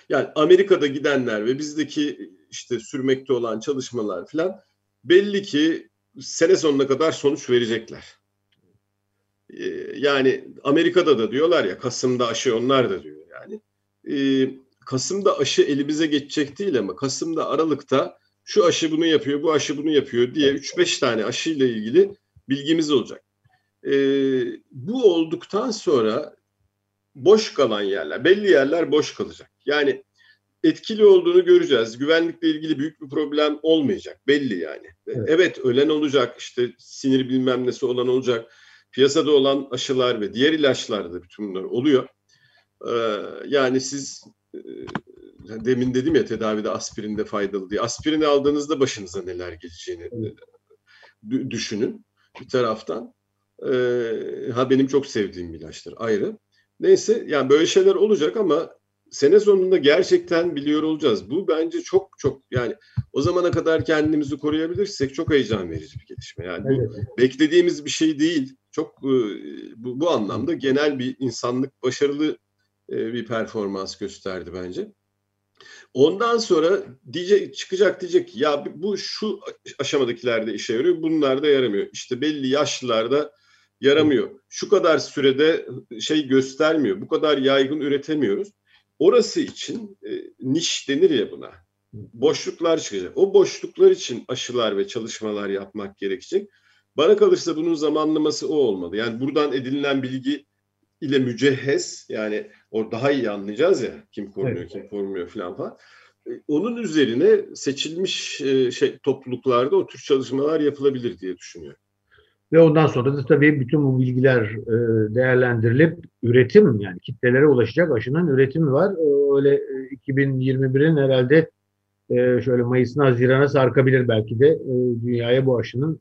Yani Amerika'da gidenler ve bizdeki işte sürmekte olan çalışmalar falan belli ki sene sonuna kadar sonuç verecekler. Ee, yani Amerika'da da diyorlar ya Kasım'da aşı onlar da diyor yani. Ee, Kasım'da aşı elimize geçecek değil ama Kasım'da Aralık'ta şu aşı bunu yapıyor, bu aşı bunu yapıyor diye 3-5 tane aşıyla ilgili bilgimiz olacak. Ee, bu olduktan sonra boş kalan yerler, belli yerler boş kalacak. Yani etkili olduğunu göreceğiz. Güvenlikle ilgili büyük bir problem olmayacak. Belli yani. Evet, evet ölen olacak, işte sinir bilmem nesi olan olacak. Piyasada olan aşılar ve diğer ilaçlar da bütün bunlar oluyor. Ee, yani siz e, demin dedim ya tedavide aspirinde faydalı diye. Aspirini aldığınızda başınıza neler geleceğini evet. E, düşünün bir taraftan. Ee, ha benim çok sevdiğim ilaçtır ayrı. Neyse yani böyle şeyler olacak ama sene sonunda gerçekten biliyor olacağız. Bu bence çok çok yani o zamana kadar kendimizi koruyabilirsek çok heyecan verici bir gelişme. Yani evet. bu beklediğimiz bir şey değil. Çok e, bu, bu anlamda genel bir insanlık başarılı e, bir performans gösterdi bence. Ondan sonra diyecek, çıkacak diyecek ya bu şu aşamadakilerde işe yarıyor, bunlar da yaramıyor. İşte belli yaşlılarda yaramıyor. Şu kadar sürede şey göstermiyor. Bu kadar yaygın üretemiyoruz. Orası için e, niş denir ya buna. Boşluklar çıkacak. O boşluklar için aşılar ve çalışmalar yapmak gerekecek. Bana kalırsa bunun zamanlaması o olmalı. Yani buradan edinilen bilgi ile mücehhez yani o daha iyi anlayacağız ya kim korunuyor evet. kim korunmuyor falan falan. E, onun üzerine seçilmiş e, şey topluluklarda o tür çalışmalar yapılabilir diye düşünüyorum. Ve ondan sonra da tabii bütün bu bilgiler e, değerlendirilip üretim yani kitlelere ulaşacak aşının üretimi var. Öyle 2021'in herhalde şöyle Mayıs'ın Haziran'a sarkabilir belki de dünyaya bu aşının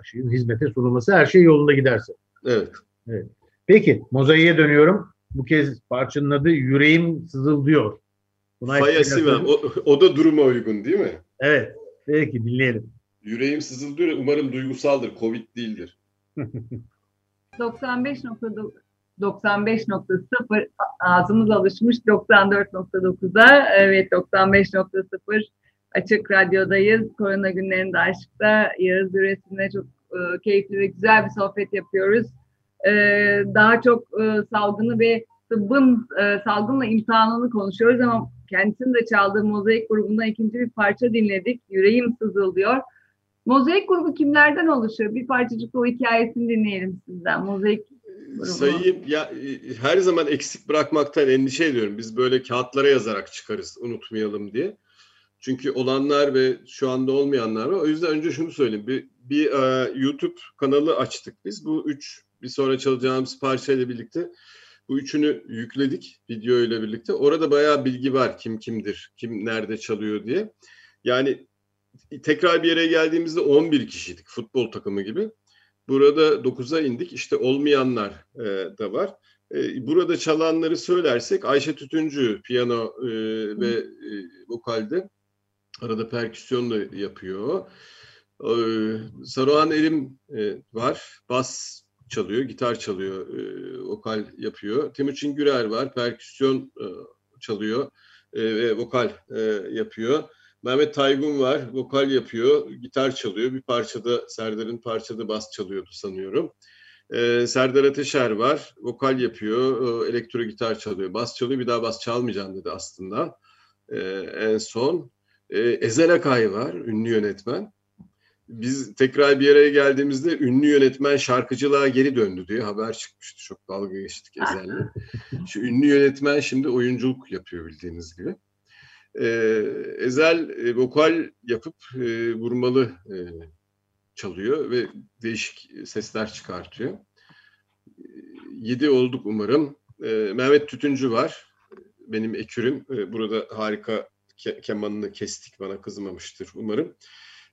aşının hizmete sunulması her şey yolunda giderse. Evet. evet. Peki mozaiğe dönüyorum. Bu kez parçanın adı Yüreğim Sızıldıyor. Faya Sivem. O, o da duruma uygun değil mi? Evet. Peki dinleyelim. Yüreğim sızıldıyor. Umarım duygusaldır. Covid değildir. 95.9 95.0 ağzımız alışmış 94.9'a evet 95.0 açık radyodayız. Korona günlerinde aşkta Yağız üretimine çok e, keyifli ve güzel bir sohbet yapıyoruz. E, daha çok e, salgını ve tıbbın e, salgınla imtihanını konuşuyoruz ama kendisinin de çaldığı Mozaik grubundan ikinci bir parça dinledik. Yüreğim sızıldıyor. Mozaik grubu kimlerden oluşuyor? Bir parçacık o hikayesini dinleyelim sizden. Mozaik grubu. Sayayım ya her zaman eksik bırakmaktan endişe ediyorum. Biz böyle kağıtlara yazarak çıkarız unutmayalım diye. Çünkü olanlar ve şu anda olmayanlar var. O yüzden önce şunu söyleyeyim. Bir, bir uh, YouTube kanalı açtık biz. Bu üç bir sonra çalacağımız parçayla birlikte bu üçünü yükledik video ile birlikte. Orada bayağı bilgi var. Kim kimdir, kim nerede çalıyor diye. Yani tekrar bir yere geldiğimizde 11 kişiydik futbol takımı gibi. Burada 9'a indik. İşte olmayanlar e, da var. E, burada çalanları söylersek Ayşe Tütüncü piyano e, ve e, vokalde arada perküsyon da yapıyor. E, Saruhan Erim e, var. Bas çalıyor, gitar çalıyor, e, vokal yapıyor. Timuçin Gürer var. Perküsyon e, çalıyor e, ve vokal e, yapıyor. Mehmet Taygun var, vokal yapıyor, gitar çalıyor. Bir parçada, Serdar'ın parçada bas çalıyordu sanıyorum. Ee, Serdar Ateşer var, vokal yapıyor, elektro gitar çalıyor, bas çalıyor. Bir daha bas çalmayacağım dedi aslında ee, en son. Ee, Ezel Akay var, ünlü yönetmen. Biz tekrar bir araya geldiğimizde ünlü yönetmen şarkıcılığa geri döndü diye haber çıkmıştı. Çok dalga geçtik Ezel'le. Şu ünlü yönetmen şimdi oyunculuk yapıyor bildiğiniz gibi e, Ezel e, vokal yapıp e, vurmalı e, çalıyor ve değişik sesler çıkartıyor. Yedi olduk umarım. E, Mehmet Tütüncü var. Benim ekürüm. E, burada harika ke- kemanını kestik. Bana kızmamıştır umarım.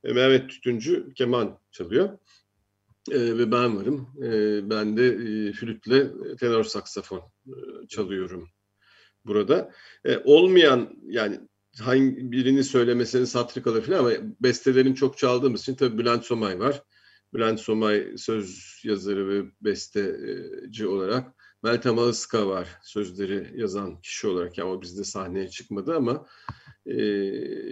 E, Mehmet Tütüncü keman çalıyor. E, ve ben varım. E, ben de e, flütle tenor saksafon e, çalıyorum burada. E, olmayan yani hangi birini söylemesinin satri kalır falan ama bestelerini çok çaldığımız için tabii Bülent Somay var. Bülent Somay söz yazarı ve besteci olarak. Meltem Ağızka var sözleri yazan kişi olarak. Yani o bizde sahneye çıkmadı ama e,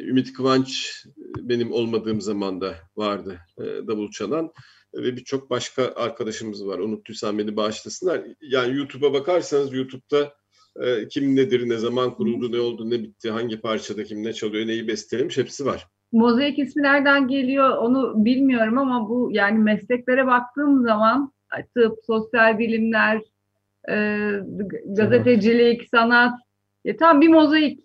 Ümit Kıvanç benim olmadığım zamanda vardı e, davul çalan ve birçok başka arkadaşımız var. Unuttuysam beni bağışlasınlar. Yani YouTube'a bakarsanız YouTube'da e, kim nedir, ne zaman kuruldu, ne oldu, ne bitti, hangi parçada kim ne çalıyor, neyi bestelemiş hepsi var. Mozaik ismi nereden geliyor onu bilmiyorum ama bu yani mesleklere baktığım zaman tıp, sosyal bilimler, e, gazetecilik, sanat e, tam bir mozaik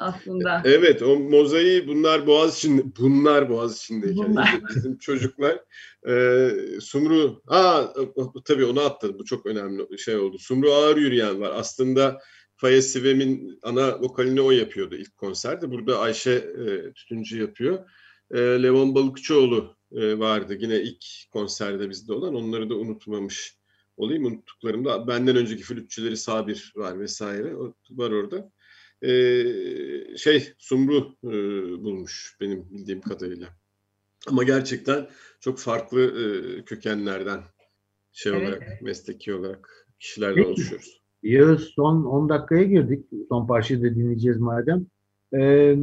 aslında. Evet o mozaiği bunlar boğaz içinde bunlar boğaz içindeyken bunlar. bizim çocuklar e, Sumru aa tabii onu atladı bu çok önemli şey oldu. Sumru ağır yürüyen var. Aslında Faya Sivem'in ana vokalini o yapıyordu ilk konserde. Burada Ayşe e, Tütüncü yapıyor. E, Levon Balıkçıoğlu e, vardı yine ilk konserde bizde olan. Onları da unutmamış olayım. Unuttuklarımda benden önceki flütçüleri Sabir var vesaire o, var orada. E, şey Sumru e, bulmuş benim bildiğim kadarıyla. Ama gerçekten çok farklı e, kökenlerden şey evet. olarak, mesleki olarak kişilerle oluşuyoruz. Yağız son 10 dakikaya girdik. Son parçayı da dinleyeceğiz madem. Ee,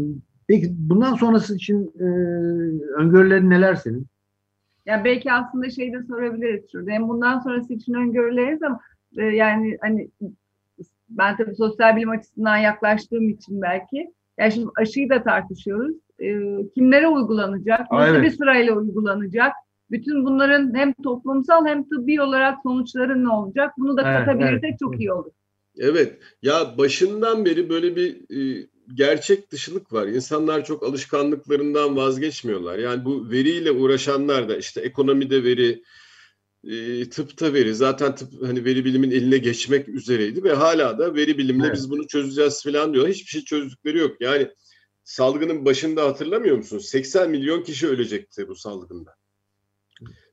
peki bundan sonrası için e, öngörülerin neler senin? Ya belki aslında şey de sorabiliriz şurada. Hem bundan sonrası için öngörüleriz ama e, yani hani ben tabii sosyal bilim açısından yaklaştığım için belki. Yani şimdi aşıyı da tartışıyoruz. E, kimlere uygulanacak? Nasıl evet. bir sırayla uygulanacak? Bütün bunların hem toplumsal hem tıbbi olarak sonuçları ne olacak? Bunu da evet, katabilirsek evet. çok iyi olur. Evet. Ya başından beri böyle bir e, gerçek dışılık var. İnsanlar çok alışkanlıklarından vazgeçmiyorlar. Yani bu veriyle uğraşanlar da işte ekonomide veri, e, tıpta veri. Zaten tıp hani veri bilimin eline geçmek üzereydi ve hala da veri bilimle evet. biz bunu çözeceğiz falan diyor. Hiçbir şey çözdükleri yok. Yani salgının başında hatırlamıyor musunuz? 80 milyon kişi ölecekti bu salgında.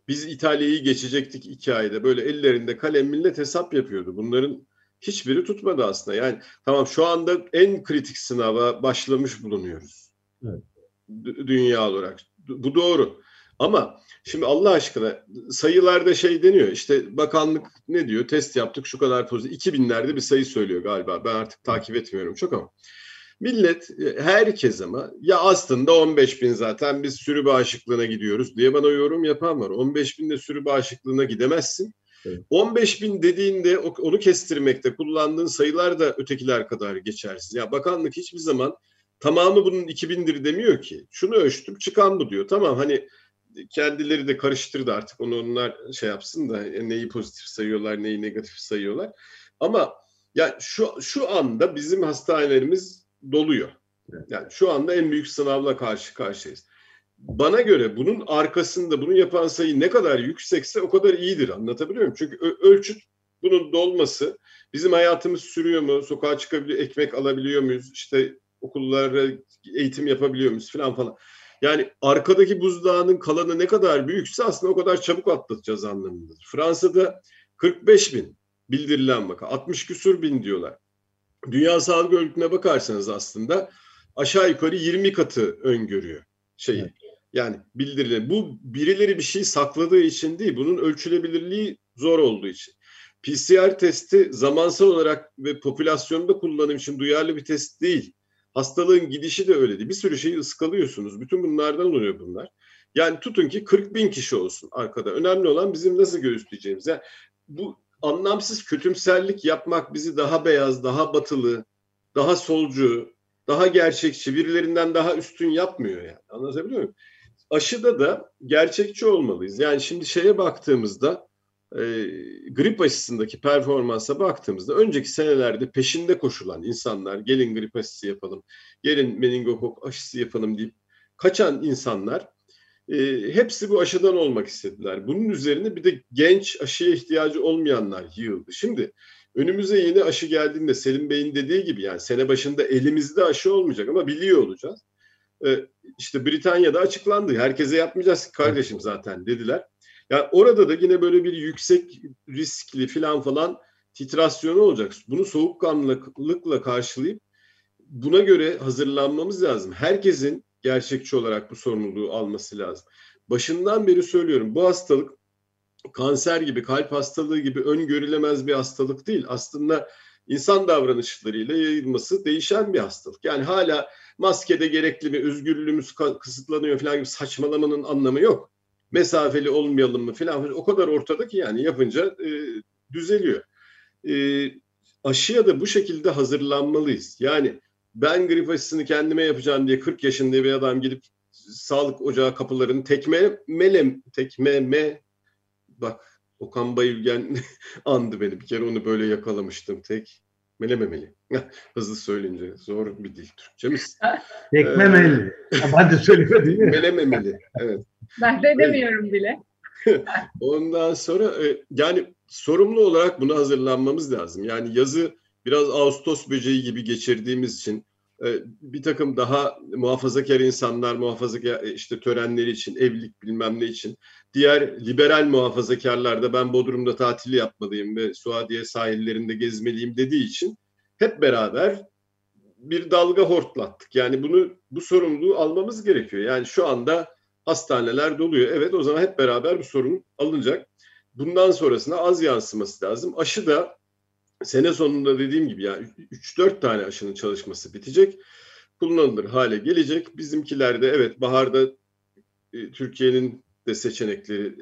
Biz İtalya'yı geçecektik iki ayda. Böyle ellerinde kalem millet hesap yapıyordu. Bunların hiçbiri tutmadı aslında. Yani tamam şu anda en kritik sınava başlamış bulunuyoruz. Evet. Dünya olarak. Bu doğru. Ama şimdi Allah aşkına sayılarda şey deniyor. İşte bakanlık ne diyor? Test yaptık şu kadar pozitif. 2000'lerde bir sayı söylüyor galiba. Ben artık takip etmiyorum çok ama. Millet herkes ama ya aslında 15 bin zaten biz sürü bağışıklığına gidiyoruz diye bana yorum yapan var. 15 bin de sürü bağışıklığına gidemezsin. Evet. 15 bin dediğinde onu kestirmekte kullandığın sayılar da ötekiler kadar geçersiz. Ya bakanlık hiçbir zaman tamamı bunun 2000'dir demiyor ki. Şunu ölçtüm çıkan bu diyor. Tamam hani kendileri de karıştırdı artık onu onlar şey yapsın da neyi pozitif sayıyorlar neyi negatif sayıyorlar. Ama ya şu şu anda bizim hastanelerimiz doluyor. Yani şu anda en büyük sınavla karşı karşıyayız. Bana göre bunun arkasında bunu yapan sayı ne kadar yüksekse o kadar iyidir. Anlatabiliyor muyum? Çünkü ölçüt bunun dolması bizim hayatımız sürüyor mu? Sokağa çıkabiliyor, ekmek alabiliyor muyuz? İşte okullara eğitim yapabiliyor muyuz falan falan. Yani arkadaki buzdağının kalanı ne kadar büyükse aslında o kadar çabuk atlatacağız anlamındadır. Fransa'da 45 bin bildirilen vaka, 60 küsur bin diyorlar. Dünya Sağlık Örgütü'ne bakarsanız aslında aşağı yukarı 20 katı öngörüyor şeyi. Evet. Yani bildirilen. Bu birileri bir şey sakladığı için değil, bunun ölçülebilirliği zor olduğu için. PCR testi zamansal olarak ve popülasyonda kullanım için duyarlı bir test değil. Hastalığın gidişi de öyle değil. Bir sürü şeyi ıskalıyorsunuz. Bütün bunlardan oluyor bunlar. Yani tutun ki 40 bin kişi olsun arkada. Önemli olan bizim nasıl göğüsleyeceğimiz. Yani bu anlamsız kötümserlik yapmak bizi daha beyaz, daha batılı, daha solcu, daha gerçekçi, birilerinden daha üstün yapmıyor yani. Anlatabiliyor muyum? Aşıda da gerçekçi olmalıyız. Yani şimdi şeye baktığımızda e, grip aşısındaki performansa baktığımızda önceki senelerde peşinde koşulan insanlar gelin grip aşısı yapalım, gelin meningokok aşısı yapalım deyip kaçan insanlar e, hepsi bu aşıdan olmak istediler. Bunun üzerine bir de genç aşıya ihtiyacı olmayanlar yığıldı. Şimdi önümüze yeni aşı geldiğinde Selim Bey'in dediği gibi yani sene başında elimizde aşı olmayacak ama biliyor olacağız. E, işte Britanya'da açıklandı. Herkese yapmayacağız kardeşim zaten dediler. Yani orada da yine böyle bir yüksek riskli falan falan titrasyonu olacak. Bunu soğukkanlılıkla karşılayıp buna göre hazırlanmamız lazım. Herkesin gerçekçi olarak bu sorumluluğu alması lazım. Başından beri söylüyorum bu hastalık kanser gibi, kalp hastalığı gibi öngörülemez bir hastalık değil. Aslında insan davranışlarıyla yayılması değişen bir hastalık. Yani hala maskede gerekli mi, özgürlüğümüz kısıtlanıyor falan gibi saçmalamanın anlamı yok. Mesafeli olmayalım mı falan o kadar ortada ki yani yapınca e, düzeliyor. E, aşıya da bu şekilde hazırlanmalıyız. Yani ben grip aşısını kendime yapacağım diye 40 yaşında bir adam gidip sağlık ocağı kapılarını tekme melem tekme me bak Okan Bayülgen andı beni. Bir kere onu böyle yakalamıştım. Tek melememeli. Hızlı söyleyince zor bir dil Türkçemiz. Tekmemeli. Ee, ben de söylemedim. melememeli. Evet. Ben de demiyorum bile. Ondan sonra e, yani sorumlu olarak buna hazırlanmamız lazım. Yani yazı biraz Ağustos böceği gibi geçirdiğimiz için e, bir takım daha muhafazakar insanlar muhafazakar e, işte törenleri için, evlilik bilmem ne için diğer liberal muhafazakarlar da ben Bodrum'da tatil yapmalıyım ve Suadiye sahillerinde gezmeliyim dediği için hep beraber bir dalga hortlattık. Yani bunu bu sorumluluğu almamız gerekiyor. Yani şu anda hastaneler doluyor. Evet o zaman hep beraber bu sorun alınacak. Bundan sonrasında az yansıması lazım. Aşı da sene sonunda dediğim gibi yani 3-4 tane aşının çalışması bitecek. Kullanılır hale gelecek. Bizimkiler de evet baharda e, Türkiye'nin de seçenekleri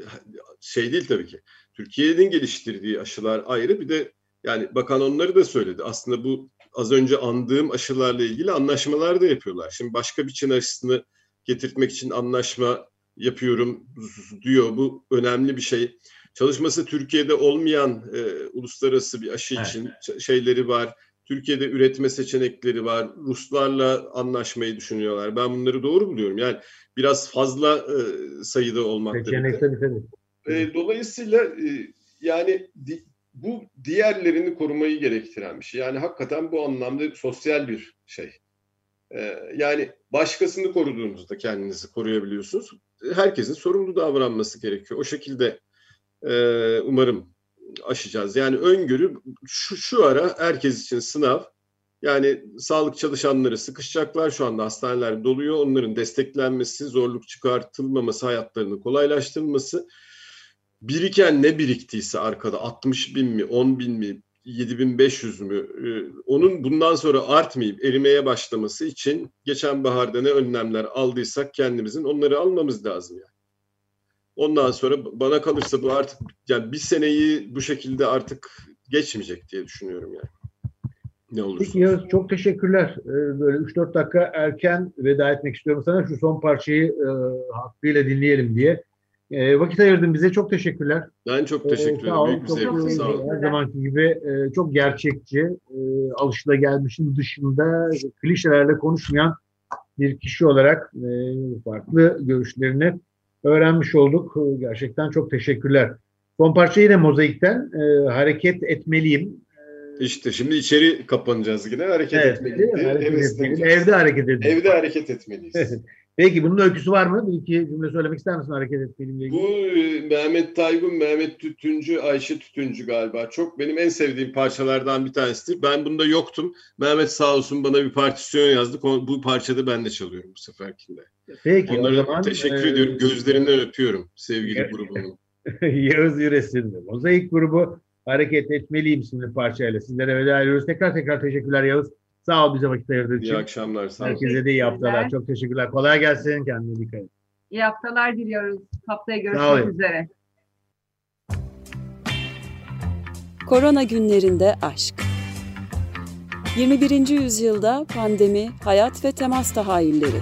şey değil tabii ki. Türkiye'nin geliştirdiği aşılar ayrı bir de yani bakan onları da söyledi. Aslında bu az önce andığım aşılarla ilgili anlaşmalar da yapıyorlar. Şimdi başka bir Çin aşısını getirtmek için anlaşma yapıyorum diyor. Bu önemli bir şey. Çalışması Türkiye'de olmayan e, uluslararası bir aşı evet. için şeyleri var. Türkiye'de üretme seçenekleri var. Ruslarla anlaşmayı düşünüyorlar. Ben bunları doğru buluyorum. Yani biraz fazla e, sayıda olmakta. Seçenek tabii tabii. E, dolayısıyla e, yani di, bu diğerlerini korumayı gerektiren bir şey. Yani hakikaten bu anlamda sosyal bir şey. E, yani başkasını koruduğunuzda kendinizi koruyabiliyorsunuz. Herkesin sorumlu davranması gerekiyor. O şekilde e, umarım aşacağız. Yani öngörü şu, şu ara herkes için sınav. Yani sağlık çalışanları sıkışacaklar şu anda hastaneler doluyor. Onların desteklenmesi, zorluk çıkartılmaması, hayatlarını kolaylaştırılması. Biriken ne biriktiyse arkada 60 bin mi, 10 bin mi, 7500 mü e, onun bundan sonra artmayıp erimeye başlaması için geçen baharda ne önlemler aldıysak kendimizin onları almamız lazım yani. Ondan sonra bana kalırsa bu artık yani bir seneyi bu şekilde artık geçmeyecek diye düşünüyorum yani. Ne olursa. Peki Yağız çok teşekkürler. Ee, böyle 3-4 dakika erken veda etmek istiyorum sana. Şu son parçayı e, hakkıyla dinleyelim diye. E, vakit ayırdın bize. Çok teşekkürler. Ben çok teşekkür ederim. Büyük bir zevkti. Sağ olun. Her zamanki gibi e, çok gerçekçi, e, alışılagelmişin dışında klişelerle konuşmayan bir kişi olarak e, farklı görüşlerini öğrenmiş olduk. Gerçekten çok teşekkürler. Son parça yine Mozaik'ten. E, hareket etmeliyim. İşte şimdi içeri kapanacağız yine hareket evet, etmeliyiz. Hareket etmeliyiz. Evde hareket etmeliyiz. Evde hareket etmeliyiz. Peki bunun öyküsü var mı? Bir iki cümle söylemek ister misin hareket etmeliyimle ilgili? Bu e, Mehmet Taygun, Mehmet Tütüncü, Ayşe Tütüncü galiba. Çok benim en sevdiğim parçalardan bir tanesidir. Ben bunda yoktum. Mehmet sağ olsun bana bir partisyon yazdı. Bu parçada ben de çalıyorum bu seferkinde. Peki Onlara o zaman, teşekkür e, ediyorum. Gözlerinden öpüyorum sevgili e, grubumun. Yağız Yüresin. Mozaik grubu Hareket Etmeliyim isimli parçayla sizlere veda ediyoruz. Tekrar tekrar teşekkürler Yağız. Sağ ol bize vakit ayırdığın için. İyi akşamlar. Sağ Herkese de iyi haftalar. Çok teşekkürler. Kolay gelsin. Kendine dikkat et. İyi haftalar diliyoruz. Haftaya görüşmek üzere. Korona günlerinde aşk. 21. yüzyılda pandemi, hayat ve temas tahayyülleri.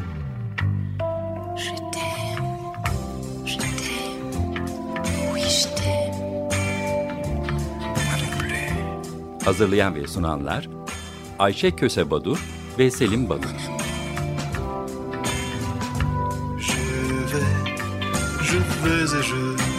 Hazırlayan ve sunanlar Ayşe Köse Badur ve Selim Badur. Je vais, je vais.